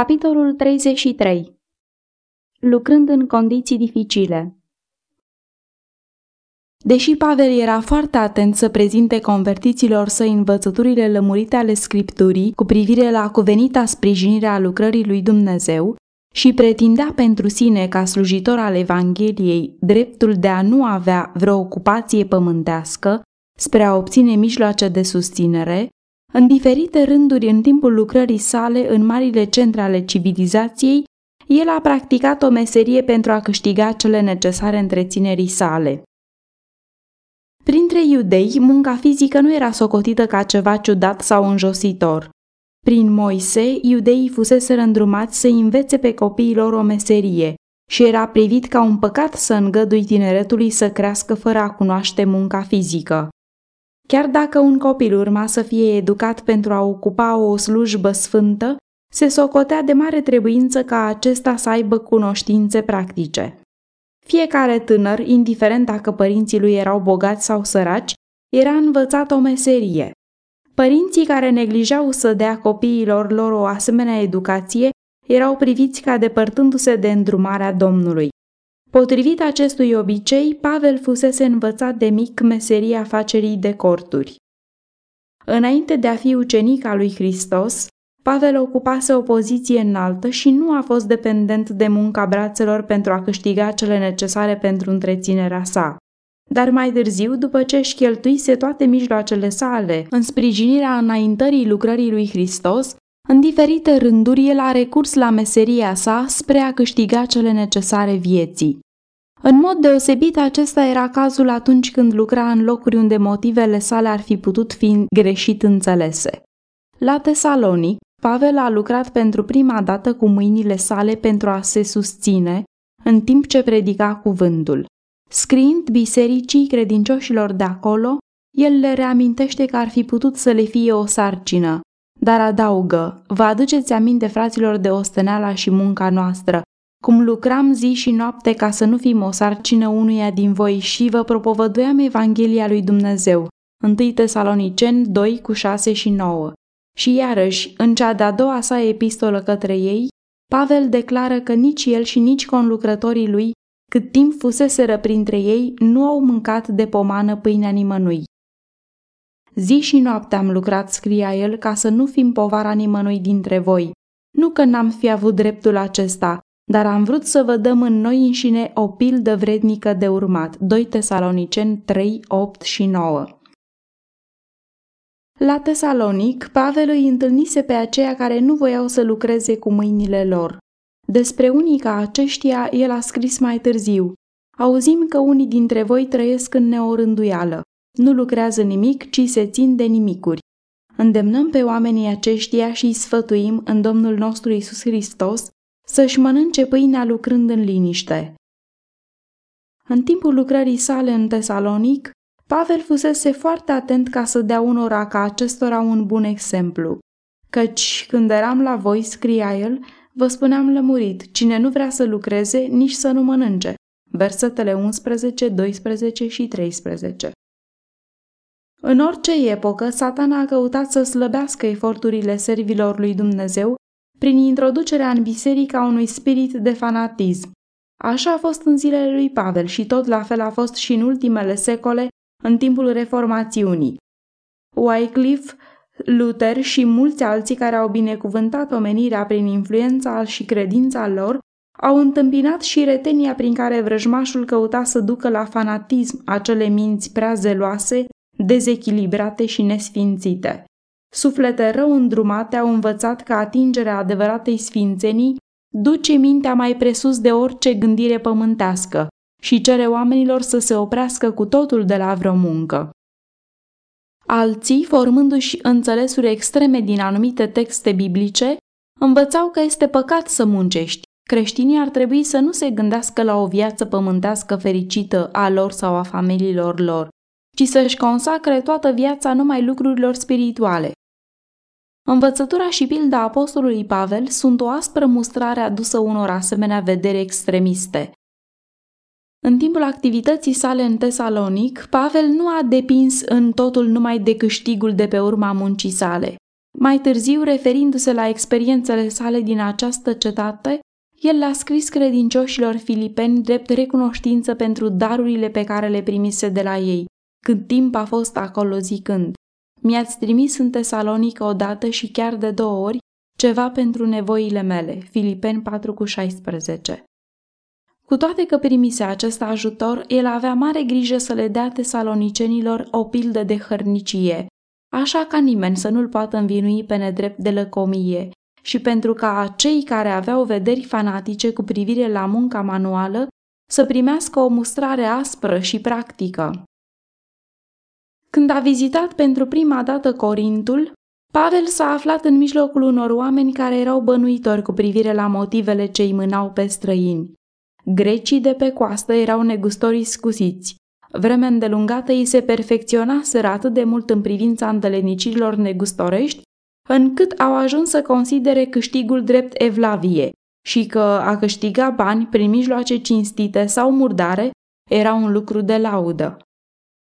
Capitolul 33 Lucrând în condiții dificile. Deși Pavel era foarte atent să prezinte convertiților săi învățăturile lămurite ale Scripturii cu privire la cuvenita sprijinire a lucrării lui Dumnezeu și pretindea pentru sine ca slujitor al Evangheliei dreptul de a nu avea vreo ocupație pământească spre a obține mijloace de susținere, în diferite rânduri în timpul lucrării sale în marile centre ale civilizației, el a practicat o meserie pentru a câștiga cele necesare întreținerii sale. Printre iudei, munca fizică nu era socotită ca ceva ciudat sau înjositor. Prin Moise, iudeii fusese îndrumați să învețe pe copiilor o meserie și era privit ca un păcat să îngădui tineretului să crească fără a cunoaște munca fizică. Chiar dacă un copil urma să fie educat pentru a ocupa o slujbă sfântă, se socotea de mare trebuință ca acesta să aibă cunoștințe practice. Fiecare tânăr, indiferent dacă părinții lui erau bogați sau săraci, era învățat o meserie. Părinții care neglijau să dea copiilor lor o asemenea educație erau priviți ca depărtându-se de îndrumarea Domnului. Potrivit acestui obicei, Pavel fusese învățat de mic meseria facerii de corturi. Înainte de a fi ucenic al lui Hristos, Pavel ocupase o poziție înaltă și nu a fost dependent de munca brațelor pentru a câștiga cele necesare pentru întreținerea sa. Dar mai târziu, după ce își cheltuise toate mijloacele sale în sprijinirea înaintării lucrării lui Hristos, în diferite rânduri el a recurs la meseria sa spre a câștiga cele necesare vieții. În mod deosebit, acesta era cazul atunci când lucra în locuri unde motivele sale ar fi putut fi greșit înțelese. La Tesalonic, Pavel a lucrat pentru prima dată cu mâinile sale pentru a se susține, în timp ce predica cuvântul. Scriind bisericii credincioșilor de acolo, el le reamintește că ar fi putut să le fie o sarcină, dar adaugă, vă aduceți aminte fraților de osteneala și munca noastră, cum lucram zi și noapte ca să nu fim o sarcină unuia din voi și vă propovăduiam Evanghelia lui Dumnezeu. 1 Tesaloniceni 2 cu 6 și 9. Și iarăși, în cea de-a doua sa epistolă către ei, Pavel declară că nici el și nici conlucrătorii lui, cât timp fuseseră printre ei, nu au mâncat de pomană pâinea nimănui. Zi și noapte am lucrat, scria el, ca să nu fim povara nimănui dintre voi. Nu că n-am fi avut dreptul acesta, dar am vrut să vă dăm în noi înșine o pildă vrednică de urmat. 2 Tesaloniceni 3, 8 și 9 La Tesalonic, Pavel îi întâlnise pe aceia care nu voiau să lucreze cu mâinile lor. Despre unii ca aceștia, el a scris mai târziu. Auzim că unii dintre voi trăiesc în neorânduială. Nu lucrează nimic, ci se țin de nimicuri. Îndemnăm pe oamenii aceștia și îi sfătuim în Domnul nostru Isus Hristos să-și mănânce pâinea lucrând în liniște. În timpul lucrării sale în Tesalonic, Pavel fusese foarte atent ca să dea unora ca acestora un bun exemplu. Căci când eram la voi, scria el, vă spuneam lămurit, cine nu vrea să lucreze, nici să nu mănânce. Versetele 11, 12 și 13 În orice epocă, satana a căutat să slăbească eforturile servilor lui Dumnezeu prin introducerea în biserică a unui spirit de fanatism. Așa a fost în zilele lui Pavel și tot la fel a fost și în ultimele secole, în timpul reformațiunii. Wycliffe, Luther și mulți alții care au binecuvântat omenirea prin influența și credința lor, au întâmpinat și retenia prin care vrăjmașul căuta să ducă la fanatism acele minți prea zeloase, dezechilibrate și nesfințite. Suflete rău îndrumate au învățat că atingerea adevăratei sfințenii duce mintea mai presus de orice gândire pământească și cere oamenilor să se oprească cu totul de la vreo muncă. Alții, formându-și înțelesuri extreme din anumite texte biblice, învățau că este păcat să muncești. Creștinii ar trebui să nu se gândească la o viață pământească fericită a lor sau a familiilor lor, ci să-și consacre toată viața numai lucrurilor spirituale. Învățătura și pilda apostolului Pavel sunt o aspră mustrare adusă unor asemenea vedere extremiste. În timpul activității sale în Tesalonic, Pavel nu a depins în totul numai de câștigul de pe urma muncii sale. Mai târziu, referindu-se la experiențele sale din această cetate, el l-a scris credincioșilor filipeni drept recunoștință pentru darurile pe care le primise de la ei, când timp a fost acolo zicând, Mi-ați trimis în Tesalonică odată și chiar de două ori ceva pentru nevoile mele. Filipeni 4,16 Cu toate că primise acest ajutor, el avea mare grijă să le dea tesalonicenilor o pildă de hărnicie, așa ca nimeni să nu-l poată învinui pe nedrept de lăcomie și pentru ca cei care aveau vederi fanatice cu privire la munca manuală să primească o mustrare aspră și practică. Când a vizitat pentru prima dată Corintul, Pavel s-a aflat în mijlocul unor oameni care erau bănuitori cu privire la motivele ce îi mânau pe străini. Grecii de pe coastă erau negustori scusiți. Vreme îndelungată îi se perfecționaseră atât de mult în privința îndelenicirilor negustorești, încât au ajuns să considere câștigul drept evlavie și că a câștiga bani prin mijloace cinstite sau murdare era un lucru de laudă.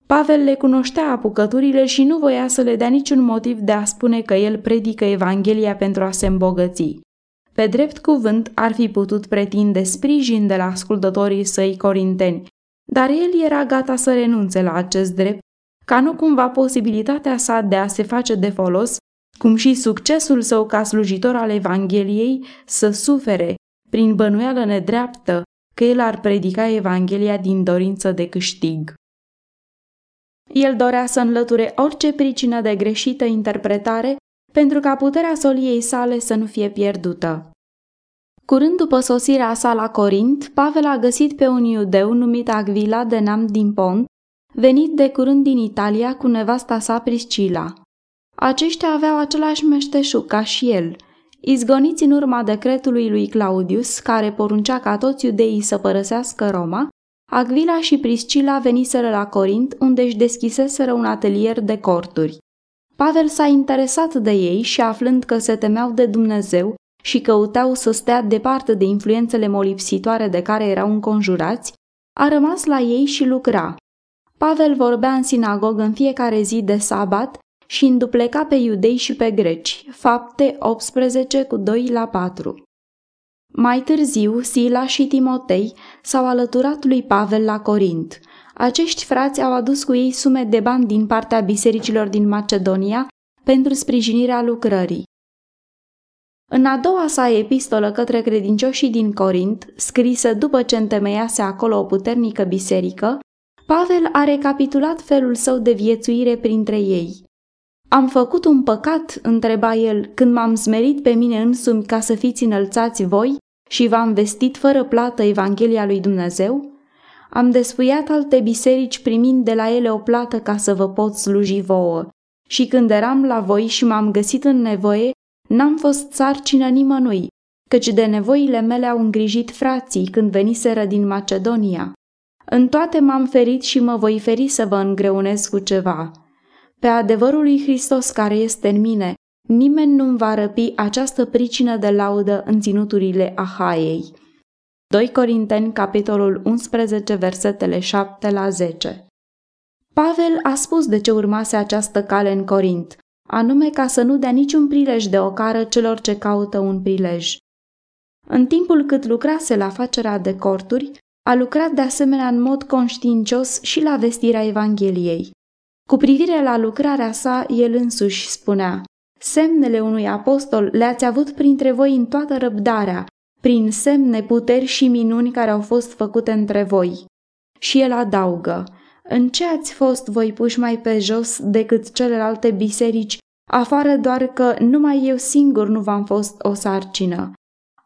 Pavel le cunoștea apucăturile și nu voia să le dea niciun motiv de a spune că el predică Evanghelia pentru a se îmbogăți. Pe drept cuvânt ar fi putut pretinde sprijin de la ascultătorii săi corinteni, dar el era gata să renunțe la acest drept, ca nu cumva posibilitatea sa de a se face de folos, cum și succesul său ca slujitor al Evangheliei, să sufere, prin bănuială nedreaptă, că el ar predica Evanghelia din dorință de câștig. El dorea să înlăture orice pricină de greșită interpretare pentru ca puterea soliei sale să nu fie pierdută. Curând după sosirea sa la Corint, Pavel a găsit pe un iudeu numit Agvila de Nam din Pont, venit de curând din Italia cu nevasta sa Priscila. Aceștia aveau același meșteșug ca și el, izgoniți în urma decretului lui Claudius, care poruncea ca toți iudeii să părăsească Roma, Agvila și Priscila veniseră la Corint, unde își deschiseseră un atelier de corturi. Pavel s-a interesat de ei și aflând că se temeau de Dumnezeu și căutau să stea departe de influențele molipsitoare de care erau înconjurați, a rămas la ei și lucra. Pavel vorbea în sinagog în fiecare zi de sabat și îndupleca pe iudei și pe greci, fapte 18 cu 2 la 4. Mai târziu, Sila și Timotei s-au alăturat lui Pavel la Corint. Acești frați au adus cu ei sume de bani din partea bisericilor din Macedonia pentru sprijinirea lucrării. În a doua sa epistolă către credincioșii din Corint, scrisă după ce întemeiase acolo o puternică biserică, Pavel a recapitulat felul său de viețuire printre ei. Am făcut un păcat, întreba el, când m-am smerit pe mine însumi ca să fiți înălțați voi și v-am vestit fără plată Evanghelia lui Dumnezeu? Am despuiat alte biserici primind de la ele o plată ca să vă pot sluji vouă. Și când eram la voi și m-am găsit în nevoie, n-am fost sarcină nimănui, căci de nevoile mele au îngrijit frații când veniseră din Macedonia. În toate m-am ferit și mă voi feri să vă îngreunez cu ceva. Pe adevărul lui Hristos care este în mine, nimeni nu-mi va răpi această pricină de laudă în ținuturile Ahaiei. 2 Corinteni, capitolul 11, versetele 7 la 10 Pavel a spus de ce urmase această cale în Corint, anume ca să nu dea niciun prilej de ocară celor ce caută un prilej. În timpul cât lucrase la facerea de corturi, a lucrat de asemenea în mod conștiincios și la vestirea Evangheliei. Cu privire la lucrarea sa, el însuși spunea, Semnele unui apostol le-ați avut printre voi în toată răbdarea, prin semne, puteri și minuni care au fost făcute între voi. Și el adaugă, în ce ați fost voi puși mai pe jos decât celelalte biserici, afară doar că numai eu singur nu v-am fost o sarcină.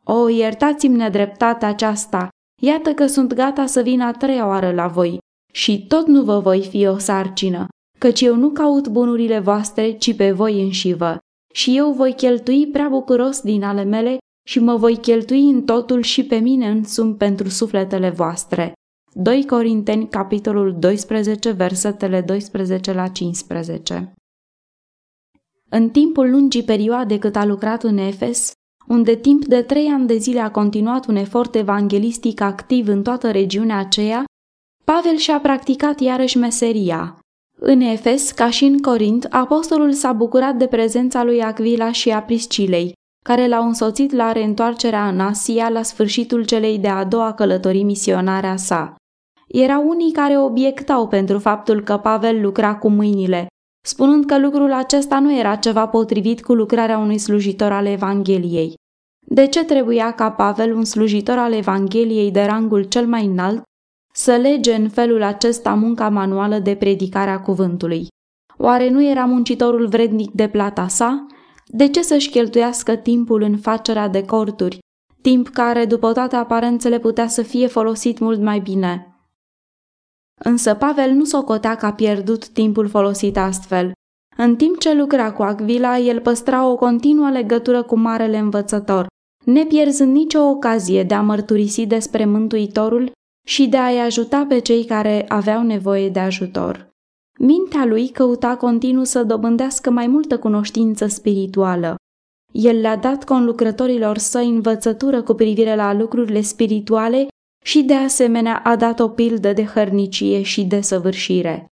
O, iertați-mi nedreptatea aceasta, iată că sunt gata să vin a treia oară la voi și tot nu vă voi fi o sarcină, căci eu nu caut bunurile voastre, ci pe voi înșivă și eu voi cheltui prea bucuros din ale mele și mă voi cheltui în totul și pe mine însumi pentru sufletele voastre. 2 Corinteni, capitolul 12, versetele 12 la 15 În timpul lungii perioade cât a lucrat în Efes, unde timp de trei ani de zile a continuat un efort evanghelistic activ în toată regiunea aceea, Pavel și-a practicat iarăși meseria. În Efes, ca și în Corint, apostolul s-a bucurat de prezența lui Aquila și a Priscilei, care l-au însoțit la reîntoarcerea în Asia la sfârșitul celei de-a doua călătorii misionare a sa. Erau unii care obiectau pentru faptul că Pavel lucra cu mâinile, spunând că lucrul acesta nu era ceva potrivit cu lucrarea unui slujitor al Evangheliei. De ce trebuia ca Pavel, un slujitor al Evangheliei de rangul cel mai înalt, să lege în felul acesta munca manuală de predicare a cuvântului? Oare nu era muncitorul vrednic de plata sa? De ce să-și cheltuiască timpul în facerea de corturi, timp care, după toate aparențele, putea să fie folosit mult mai bine? Însă Pavel nu socotea că a pierdut timpul folosit astfel. În timp ce lucra cu Aquila, el păstra o continuă legătură cu marele învățător, nepierzând nicio ocazie de a mărturisi despre Mântuitorul și de a-i ajuta pe cei care aveau nevoie de ajutor. Mintea lui căuta continuu să dobândească mai multă cunoștință spirituală. El le-a dat conlucrătorilor săi învățătură cu privire la lucrurile spirituale și de asemenea a dat o pildă de hărnicie și de săvârșire.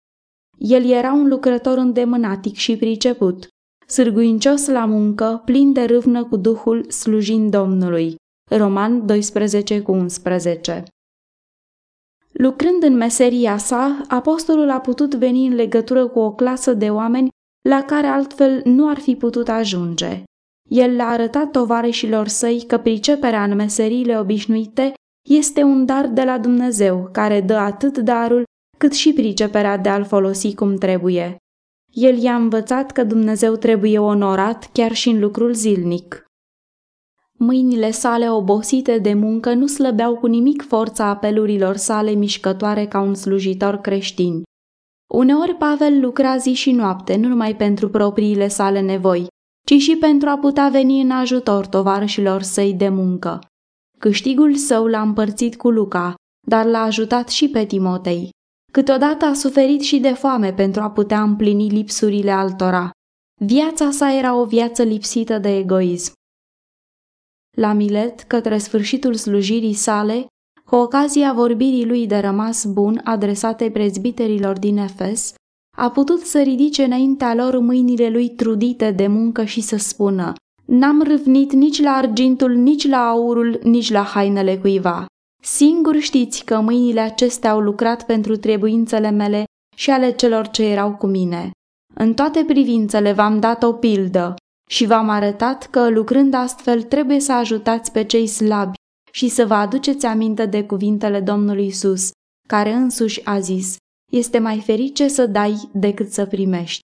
El era un lucrător îndemânatic și priceput, sârguincios la muncă, plin de râvnă cu Duhul, slujind Domnului. Roman 12 cu 11 Lucrând în meseria sa, apostolul a putut veni în legătură cu o clasă de oameni la care altfel nu ar fi putut ajunge. El le-a arătat tovarășilor săi că priceperea în meseriile obișnuite este un dar de la Dumnezeu, care dă atât darul cât și priceperea de a-l folosi cum trebuie. El i-a învățat că Dumnezeu trebuie onorat chiar și în lucrul zilnic. Mâinile sale obosite de muncă nu slăbeau cu nimic forța apelurilor sale mișcătoare ca un slujitor creștin. Uneori Pavel lucra zi și noapte, nu numai pentru propriile sale nevoi, ci și pentru a putea veni în ajutor tovarășilor săi de muncă. Câștigul său l-a împărțit cu Luca, dar l-a ajutat și pe Timotei. Câteodată a suferit și de foame pentru a putea împlini lipsurile altora. Viața sa era o viață lipsită de egoism. La Milet, către sfârșitul slujirii sale, cu ocazia vorbirii lui de rămas bun adresate prezbiterilor din Efes, a putut să ridice înaintea lor mâinile lui trudite de muncă și să spună N-am râvnit nici la argintul, nici la aurul, nici la hainele cuiva. Singur știți că mâinile acestea au lucrat pentru trebuințele mele și ale celor ce erau cu mine. În toate privințele v-am dat o pildă și v-am arătat că, lucrând astfel, trebuie să ajutați pe cei slabi și să vă aduceți aminte de cuvintele Domnului Isus, care însuși a zis, este mai ferice să dai decât să primești.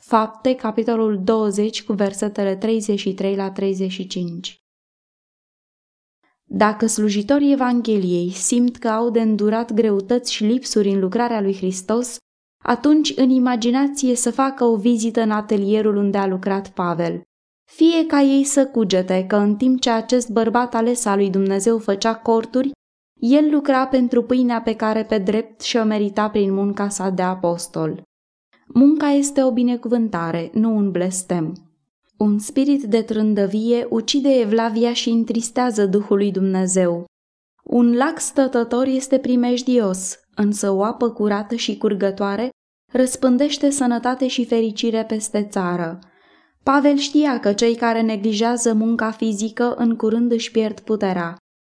Fapte, capitolul 20, cu versetele 33 la 35. Dacă slujitorii Evangheliei simt că au de îndurat greutăți și lipsuri în lucrarea lui Hristos, atunci în imaginație să facă o vizită în atelierul unde a lucrat Pavel. Fie ca ei să cugete că în timp ce acest bărbat ales al lui Dumnezeu făcea corturi, el lucra pentru pâinea pe care pe drept și-o merita prin munca sa de apostol. Munca este o binecuvântare, nu un blestem. Un spirit de trândăvie ucide evlavia și întristează Duhul lui Dumnezeu. Un lac stătător este primejdios, însă o apă curată și curgătoare răspândește sănătate și fericire peste țară. Pavel știa că cei care neglijează munca fizică în curând își pierd puterea.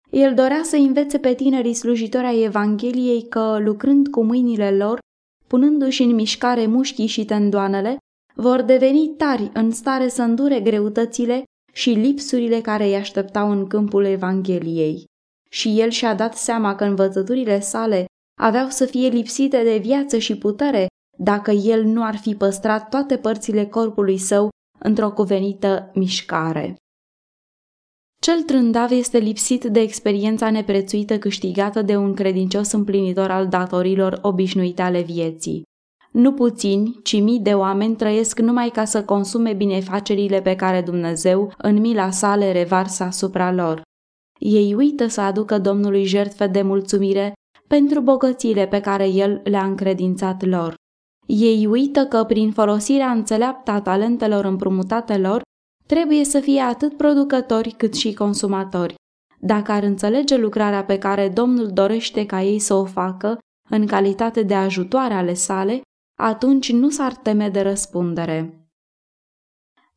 El dorea să învețe pe tinerii slujitori ai Evangheliei că, lucrând cu mâinile lor, punându-și în mișcare mușchii și tendoanele, vor deveni tari în stare să îndure greutățile și lipsurile care îi așteptau în câmpul Evangheliei. Și el și-a dat seama că învățăturile sale aveau să fie lipsite de viață și putere dacă el nu ar fi păstrat toate părțile corpului său într-o cuvenită mișcare. Cel trândav este lipsit de experiența neprețuită câștigată de un credincios împlinitor al datorilor obișnuite ale vieții. Nu puțini, ci mii de oameni trăiesc numai ca să consume binefacerile pe care Dumnezeu, în mila sa, le revarsă asupra lor. Ei uită să aducă Domnului jertfe de mulțumire pentru bogățiile pe care El le-a încredințat lor. Ei uită că prin folosirea înțeleaptă a talentelor împrumutate lor, trebuie să fie atât producători cât și consumatori. Dacă ar înțelege lucrarea pe care Domnul dorește ca ei să o facă în calitate de ajutoare ale sale, atunci nu s-ar teme de răspundere.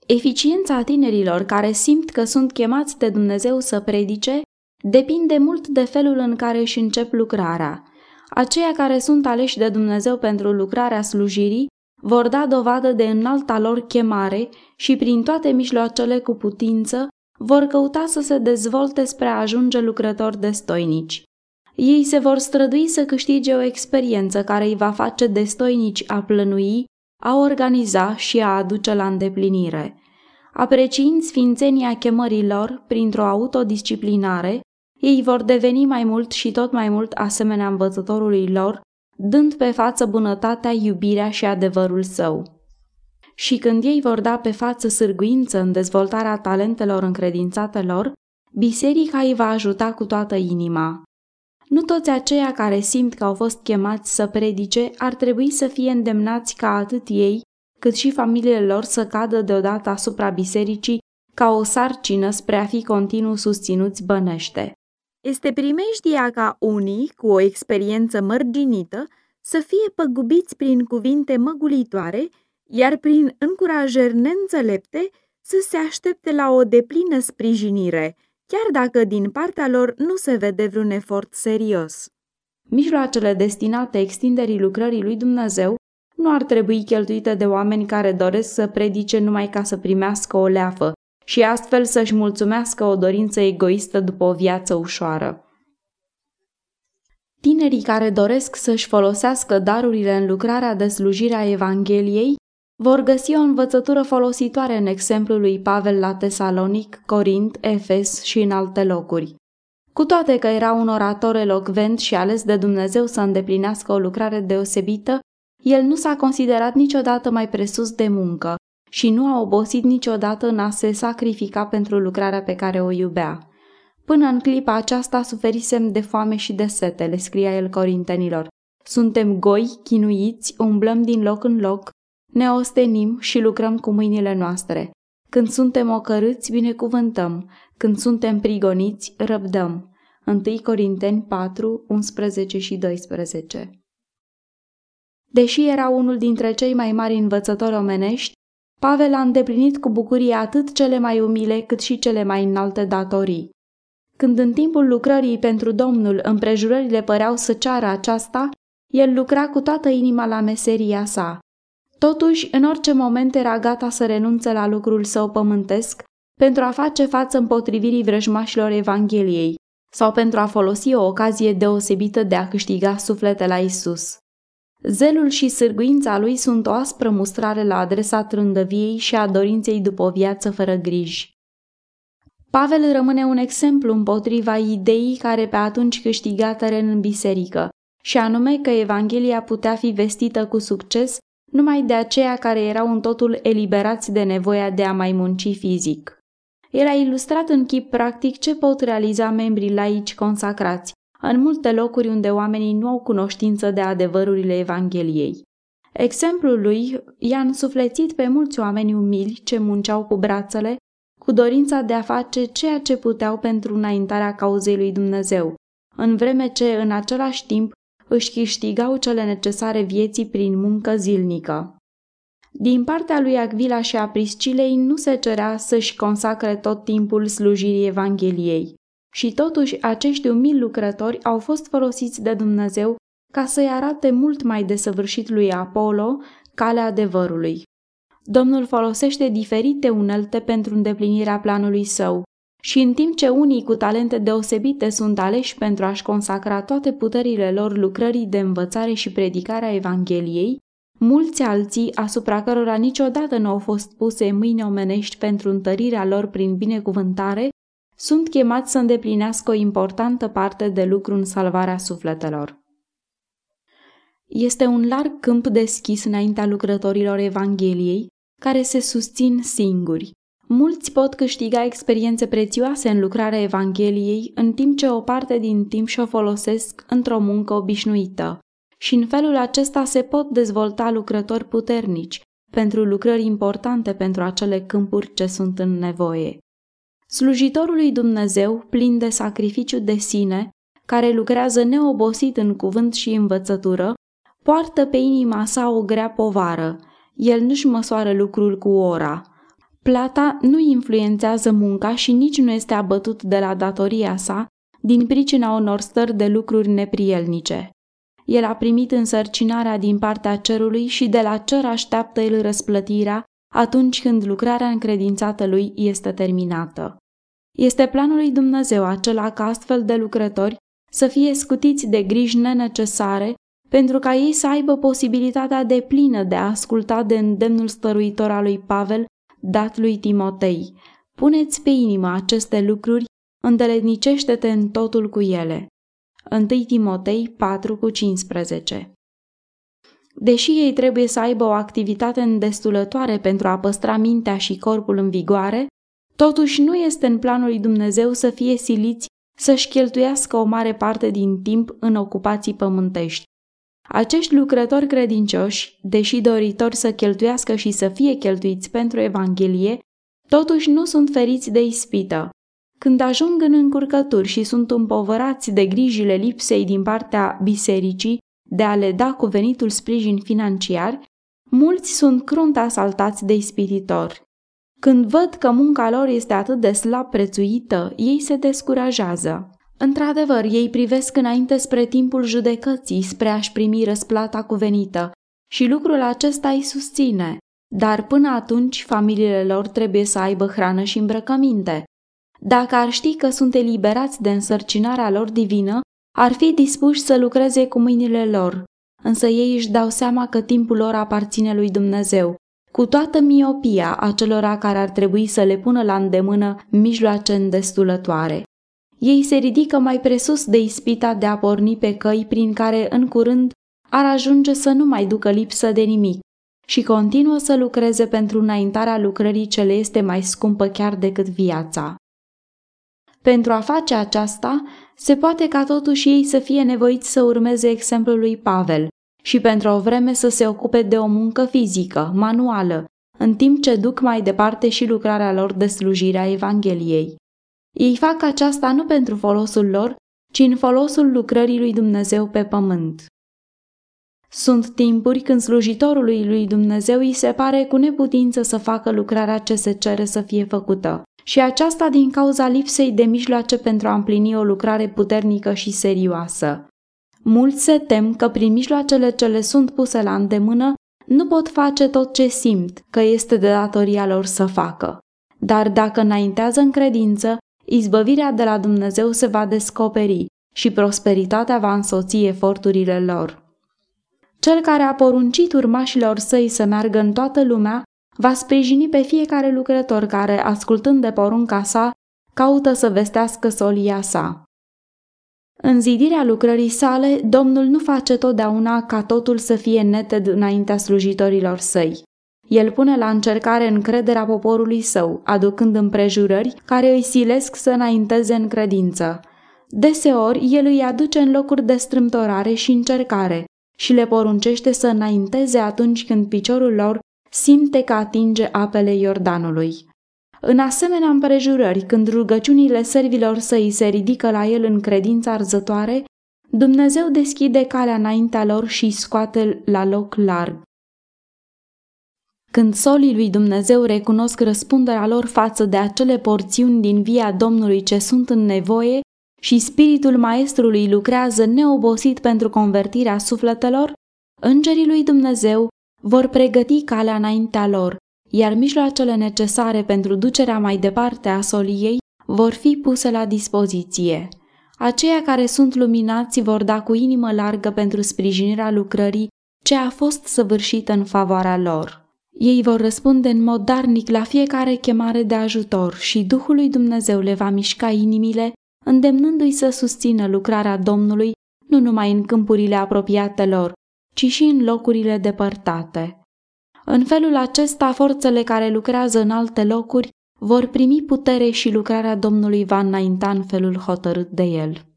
Eficiența tinerilor care simt că sunt chemați de Dumnezeu să predice depinde mult de felul în care își încep lucrarea. Aceia care sunt aleși de Dumnezeu pentru lucrarea slujirii vor da dovadă de înalta lor chemare și prin toate mijloacele cu putință vor căuta să se dezvolte spre a ajunge lucrători destoinici. Ei se vor strădui să câștige o experiență care îi va face destoinici a plănui, a organiza și a aduce la îndeplinire. Apreciind sfințenia chemărilor printr-o autodisciplinare, ei vor deveni mai mult și tot mai mult asemenea învățătorului lor, dând pe față bunătatea, iubirea și adevărul său. Și când ei vor da pe față sârguință în dezvoltarea talentelor încredințate lor, biserica îi va ajuta cu toată inima. Nu toți aceia care simt că au fost chemați să predice ar trebui să fie îndemnați ca atât ei, cât și familiile lor să cadă deodată asupra bisericii ca o sarcină spre a fi continuu susținuți bănește. Este primejdia ca unii, cu o experiență mărginită, să fie păgubiți prin cuvinte măgulitoare, iar prin încurajări neînțelepte să se aștepte la o deplină sprijinire, chiar dacă din partea lor nu se vede vreun efort serios. Mijloacele destinate extinderii lucrării lui Dumnezeu nu ar trebui cheltuite de oameni care doresc să predice numai ca să primească o leafă și astfel să-și mulțumească o dorință egoistă după o viață ușoară. Tinerii care doresc să-și folosească darurile în lucrarea de slujire a Evangheliei vor găsi o învățătură folositoare în exemplul lui Pavel la Tesalonic, Corint, Efes și în alte locuri. Cu toate că era un orator elocvent și ales de Dumnezeu să îndeplinească o lucrare deosebită, el nu s-a considerat niciodată mai presus de muncă și nu a obosit niciodată în a se sacrifica pentru lucrarea pe care o iubea. Până în clipa aceasta suferisem de foame și de sete, le scria el corintenilor. Suntem goi, chinuiți, umblăm din loc în loc, ne ostenim și lucrăm cu mâinile noastre. Când suntem ocărâți, binecuvântăm. Când suntem prigoniți, răbdăm. 1 Corinteni 4, 11 și 12 Deși era unul dintre cei mai mari învățători omenești, Pavel a îndeplinit cu bucurie atât cele mai umile cât și cele mai înalte datorii. Când în timpul lucrării pentru Domnul împrejurările păreau să ceară aceasta, el lucra cu toată inima la meseria sa. Totuși, în orice moment era gata să renunțe la lucrul său pământesc pentru a face față împotrivirii vrăjmașilor Evangheliei sau pentru a folosi o ocazie deosebită de a câștiga suflete la Isus. Zelul și sârguința lui sunt o aspră mustrare la adresa trândăviei și a dorinței după o viață fără griji. Pavel rămâne un exemplu împotriva ideii care pe atunci câștiga teren în biserică, și anume că Evanghelia putea fi vestită cu succes numai de aceia care erau în totul eliberați de nevoia de a mai munci fizic. El a ilustrat în chip practic ce pot realiza membrii laici consacrați, în multe locuri unde oamenii nu au cunoștință de adevărurile Evangheliei. Exemplul lui i-a însuflețit pe mulți oameni umili ce munceau cu brațele, cu dorința de a face ceea ce puteau pentru înaintarea cauzei lui Dumnezeu, în vreme ce, în același timp, își câștigau cele necesare vieții prin muncă zilnică. Din partea lui Agvila și a Priscilei nu se cerea să-și consacre tot timpul slujirii Evangheliei. Și totuși acești umili lucrători au fost folosiți de Dumnezeu ca să-i arate mult mai desăvârșit lui Apollo calea adevărului. Domnul folosește diferite unelte pentru îndeplinirea planului său și în timp ce unii cu talente deosebite sunt aleși pentru a-și consacra toate puterile lor lucrării de învățare și predicare a Evangheliei, mulți alții, asupra cărora niciodată nu au fost puse mâini omenești pentru întărirea lor prin binecuvântare, sunt chemați să îndeplinească o importantă parte de lucru în salvarea sufletelor. Este un larg câmp deschis înaintea lucrătorilor Evangheliei, care se susțin singuri. Mulți pot câștiga experiențe prețioase în lucrarea Evangheliei, în timp ce o parte din timp și-o folosesc într-o muncă obișnuită. Și în felul acesta se pot dezvolta lucrători puternici, pentru lucrări importante pentru acele câmpuri ce sunt în nevoie. Slujitorul lui Dumnezeu, plin de sacrificiu de sine, care lucrează neobosit în cuvânt și învățătură, poartă pe inima sa o grea povară. El nu-și măsoară lucrul cu ora. Plata nu influențează munca și nici nu este abătut de la datoria sa din pricina unor stări de lucruri neprielnice. El a primit însărcinarea din partea cerului și de la cer așteaptă el răsplătirea atunci când lucrarea încredințată lui este terminată. Este planul lui Dumnezeu acela ca astfel de lucrători să fie scutiți de griji nenecesare pentru ca ei să aibă posibilitatea de plină de a asculta de îndemnul stăruitor al lui Pavel dat lui Timotei. Puneți pe inimă aceste lucruri, îndeletnicește-te în totul cu ele. 1 Timotei 4 cu 15 Deși ei trebuie să aibă o activitate îndestulătoare pentru a păstra mintea și corpul în vigoare, totuși nu este în planul lui Dumnezeu să fie siliți să-și cheltuiască o mare parte din timp în ocupații pământești. Acești lucrători credincioși, deși doritori să cheltuiască și să fie cheltuiți pentru Evanghelie, totuși nu sunt feriți de ispită. Când ajung în încurcături și sunt împovărați de grijile lipsei din partea bisericii de a le da cuvenitul sprijin financiar, mulți sunt crunt asaltați de ispititori. Când văd că munca lor este atât de slab prețuită, ei se descurajează. Într-adevăr, ei privesc înainte spre timpul judecății, spre a-și primi răsplata cuvenită și lucrul acesta îi susține. Dar până atunci, familiile lor trebuie să aibă hrană și îmbrăcăminte. Dacă ar ști că sunt eliberați de însărcinarea lor divină, ar fi dispuși să lucreze cu mâinile lor, însă ei își dau seama că timpul lor aparține lui Dumnezeu, cu toată miopia acelora care ar trebui să le pună la îndemână mijloace îndestulătoare. Ei se ridică mai presus de ispita de a porni pe căi prin care, în curând, ar ajunge să nu mai ducă lipsă de nimic și continuă să lucreze pentru înaintarea lucrării ce le este mai scumpă chiar decât viața. Pentru a face aceasta, se poate ca totuși ei să fie nevoiți să urmeze exemplul lui Pavel și pentru o vreme să se ocupe de o muncă fizică, manuală, în timp ce duc mai departe și lucrarea lor de slujire a Evangheliei. Ei fac aceasta nu pentru folosul lor, ci în folosul lucrării lui Dumnezeu pe pământ. Sunt timpuri când slujitorului lui Dumnezeu îi se pare cu neputință să facă lucrarea ce se cere să fie făcută, și aceasta din cauza lipsei de mijloace pentru a împlini o lucrare puternică și serioasă. Mulți se tem că prin mijloacele ce le sunt puse la îndemână nu pot face tot ce simt că este de datoria lor să facă. Dar dacă înaintează în credință, izbăvirea de la Dumnezeu se va descoperi și prosperitatea va însoți eforturile lor. Cel care a poruncit urmașilor săi să meargă în toată lumea va sprijini pe fiecare lucrător care, ascultând de porunca sa, caută să vestească solia sa. În zidirea lucrării sale, Domnul nu face totdeauna ca totul să fie neted înaintea slujitorilor săi. El pune la încercare încrederea poporului său, aducând împrejurări care îi silesc să înainteze în credință. Deseori, el îi aduce în locuri de strâmtorare și încercare și le poruncește să înainteze atunci când piciorul lor simte că atinge apele Iordanului. În asemenea împrejurări, când rugăciunile servilor săi se ridică la el în credința arzătoare, Dumnezeu deschide calea înaintea lor și scoate la loc larg. Când solii lui Dumnezeu recunosc răspunderea lor față de acele porțiuni din via Domnului ce sunt în nevoie și spiritul maestrului lucrează neobosit pentru convertirea sufletelor, îngerii lui Dumnezeu vor pregăti calea înaintea lor, iar mijloacele necesare pentru ducerea mai departe a soliei vor fi puse la dispoziție. Aceia care sunt luminați vor da cu inimă largă pentru sprijinirea lucrării ce a fost săvârșită în favoarea lor. Ei vor răspunde în mod darnic la fiecare chemare de ajutor și Duhul lui Dumnezeu le va mișca inimile, îndemnându-i să susțină lucrarea Domnului nu numai în câmpurile apropiate lor, ci și în locurile depărtate. În felul acesta, forțele care lucrează în alte locuri vor primi putere și lucrarea Domnului va înainta în felul hotărât de el.